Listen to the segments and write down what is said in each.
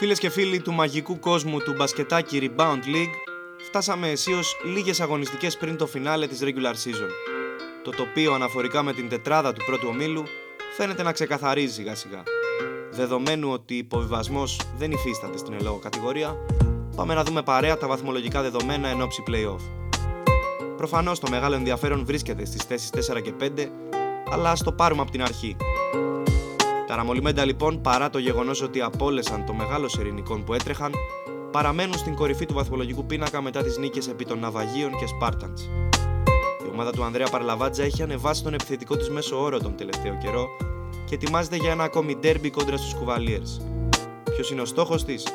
Φίλες και φίλοι του μαγικού κόσμου του μπασκετάκι Rebound League, φτάσαμε αισίως λίγες αγωνιστικές πριν το φινάλε της regular season. Το τοπίο αναφορικά με την τετράδα του πρώτου ομίλου φαίνεται να ξεκαθαρίζει σιγά σιγά. Δεδομένου ότι υποβιβασμός δεν υφίσταται στην ελόγω κατηγορία, πάμε να δούμε παρέα τα βαθμολογικά δεδομένα εν ώψη playoff. Προφανώς το μεγάλο ενδιαφέρον βρίσκεται στις θέσεις 4 και 5, αλλά ας το πάρουμε από την αρχή. Τα Ραμολιμέντα λοιπόν, παρά το γεγονός ότι απόλεσαν το μεγάλο σερηνικών που έτρεχαν, παραμένουν στην κορυφή του βαθμολογικού πίνακα μετά τις νίκες επί των Ναυαγίων και Σπάρτανς. Η ομάδα του Ανδρέα Παρλαβάτζα έχει ανεβάσει τον επιθετικό της μέσο όρο τον τελευταίο καιρό και ετοιμάζεται για ένα ακόμη ντέρμπι κόντρα στους Κουβαλίερς. Ποιος είναι ο στόχος της,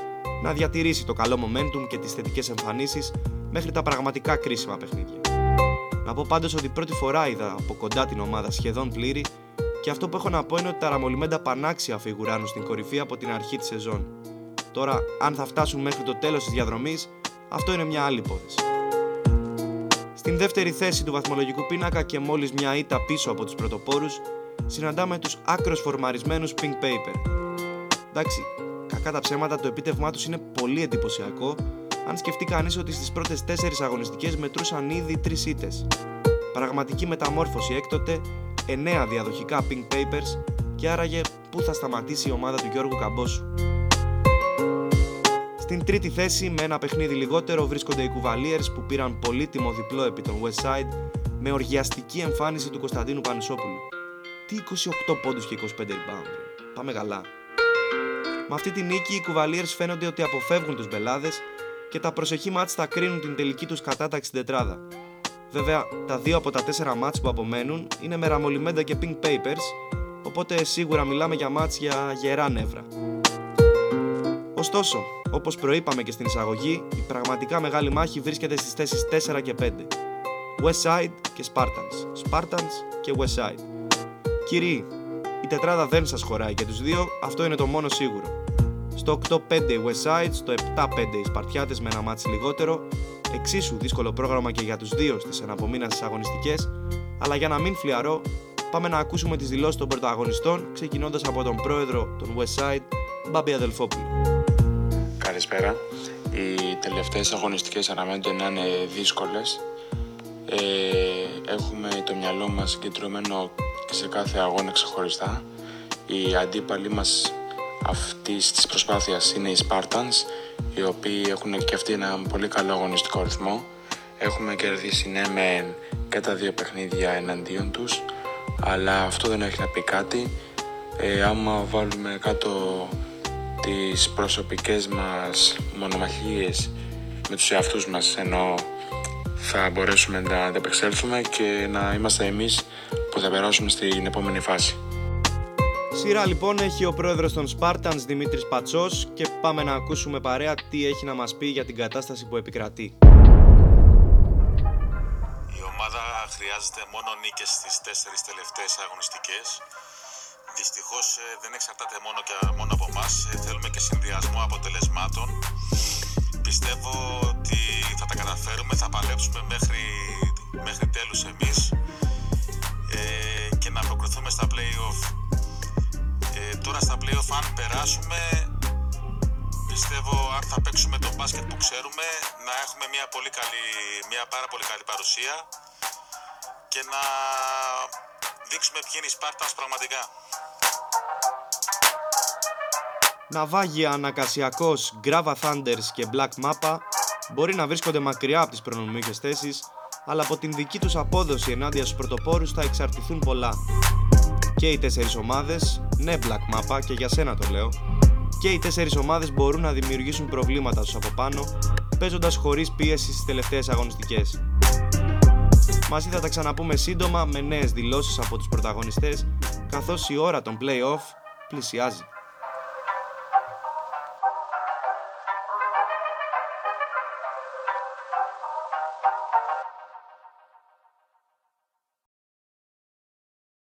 να διατηρήσει το καλό momentum και τις θετικές εμφανίσεις μέχρι τα πραγματικά κρίσιμα παιχνίδια. Να πω πάντως ότι πρώτη φορά είδα από κοντά την ομάδα σχεδόν πλήρη και αυτό που έχω να πω είναι ότι τα ραμολιμέντα πανάξια φιγουράνουν στην κορυφή από την αρχή της σεζόν. Τώρα, αν θα φτάσουν μέχρι το τέλος της διαδρομής, αυτό είναι μια άλλη υπόθεση. Στην δεύτερη θέση του βαθμολογικού πίνακα και μόλις μια ήττα πίσω από τους πρωτοπόρους, συναντάμε τους άκρος φορμαρισμένους Pink Paper. Εντάξει, κακά τα ψέματα, το επίτευγμά τους είναι πολύ εντυπωσιακό, αν σκεφτεί κανείς ότι στις πρώτες 4 αγωνιστικές μετρούσαν ήδη 3 ήττες. Πραγματική μεταμόρφωση έκτοτε 9 διαδοχικά Pink Papers και άραγε πού θα σταματήσει η ομάδα του Γιώργου Καμπόσου. Στην τρίτη θέση με ένα παιχνίδι λιγότερο βρίσκονται οι Κουβαλίερς που πήραν πολύτιμο διπλό επί των West Side με οργιαστική εμφάνιση του Κωνσταντίνου Πανισόπουλου. Τι 28 πόντους και 25 rebound. Πάμε καλά. Με αυτή τη νίκη οι Κουβαλίερς φαίνονται ότι αποφεύγουν τους μπελάδες και τα προσεχή μάτς θα κρίνουν την τελική τους κατάταξη τετράδα. Βέβαια, τα δύο από τα τέσσερα μάτς που απομένουν είναι με ραμολιμέντα και pink papers, οπότε σίγουρα μιλάμε για μάτς για γερά νεύρα. Ωστόσο, όπως προείπαμε και στην εισαγωγή, η πραγματικά μεγάλη μάχη βρίσκεται στις θέσεις 4 και 5. Westside και Spartans, Spartans και Westside. Κύριοι, η τετράδα δεν σας χωράει και τους δύο, αυτό είναι το μόνο σίγουρο. Στο 8-5 οι Westside, στο 7-5 οι Σπαρτιάτες με ένα μάτς λιγότερο Εξίσου δύσκολο πρόγραμμα και για τους δύο στις αναπομείνασες αγωνιστικές, αλλά για να μην φλιαρώ, πάμε να ακούσουμε τις δηλώσεις των πρωταγωνιστών, ξεκινώντας από τον πρόεδρο των Westside, Μπάμπη Αδελφόπουλο. Καλησπέρα. Οι τελευταίες αγωνιστικές αναμένονται να είναι δύσκολες. Ε, έχουμε το μυαλό μας συγκεντρωμένο σε κάθε αγώνα ξεχωριστά. Οι αντίπαλοι μας αυτής της προσπάθειας είναι οι Spartans οι οποίοι έχουν και αυτοί ένα πολύ καλό αγωνιστικό ρυθμό. Έχουμε κερδίσει ναι με και τα δύο παιχνίδια εναντίον τους, αλλά αυτό δεν έχει να πει κάτι. Ε, άμα βάλουμε κάτω τις προσωπικές μας μονομαχίες με τους εαυτούς μας ενώ θα μπορέσουμε να ανταπεξέλθουμε και να είμαστε εμείς που θα περάσουμε στην επόμενη φάση. Σειρά λοιπόν έχει ο πρόεδρος των Spartans Δημήτρης Πατσός και πάμε να ακούσουμε παρέα τι έχει να μας πει για την κατάσταση που επικρατεί. Η ομάδα χρειάζεται μόνο νίκες στις τέσσερις τελευταίες αγωνιστικές. Δυστυχώς ε, δεν εξαρτάται μόνο, και, μόνο από εμάς. Ε, θέλουμε και συνδυασμό αποτελεσμάτων. Πιστεύω ότι θα τα καταφέρουμε, θα παλέψουμε μέχρι, μέχρι τέλους εμείς τώρα στα playoff αν περάσουμε πιστεύω αν θα παίξουμε το μπάσκετ που ξέρουμε να έχουμε μια, πολύ καλή, μια πάρα πολύ καλή παρουσία και να δείξουμε ποιοι είναι οι Σπάρτας πραγματικά. Ναυάγια, Ανακασιακός, Γκράβα Thunders και Black Mappa μπορεί να βρίσκονται μακριά από τις προνομικές θέσεις αλλά από την δική τους απόδοση ενάντια στους πρωτοπόρους θα εξαρτηθούν πολλά και οι τέσσερις ομάδες, ναι Black Mappa και για σένα το λέω, και οι τέσσερις ομάδες μπορούν να δημιουργήσουν προβλήματα τους από πάνω, παίζοντας χωρίς πίεση στις τελευταίες αγωνιστικές. Μαζί θα τα ξαναπούμε σύντομα με νέες δηλώσεις από τους πρωταγωνιστές καθώς η ώρα των play-off πλησιάζει.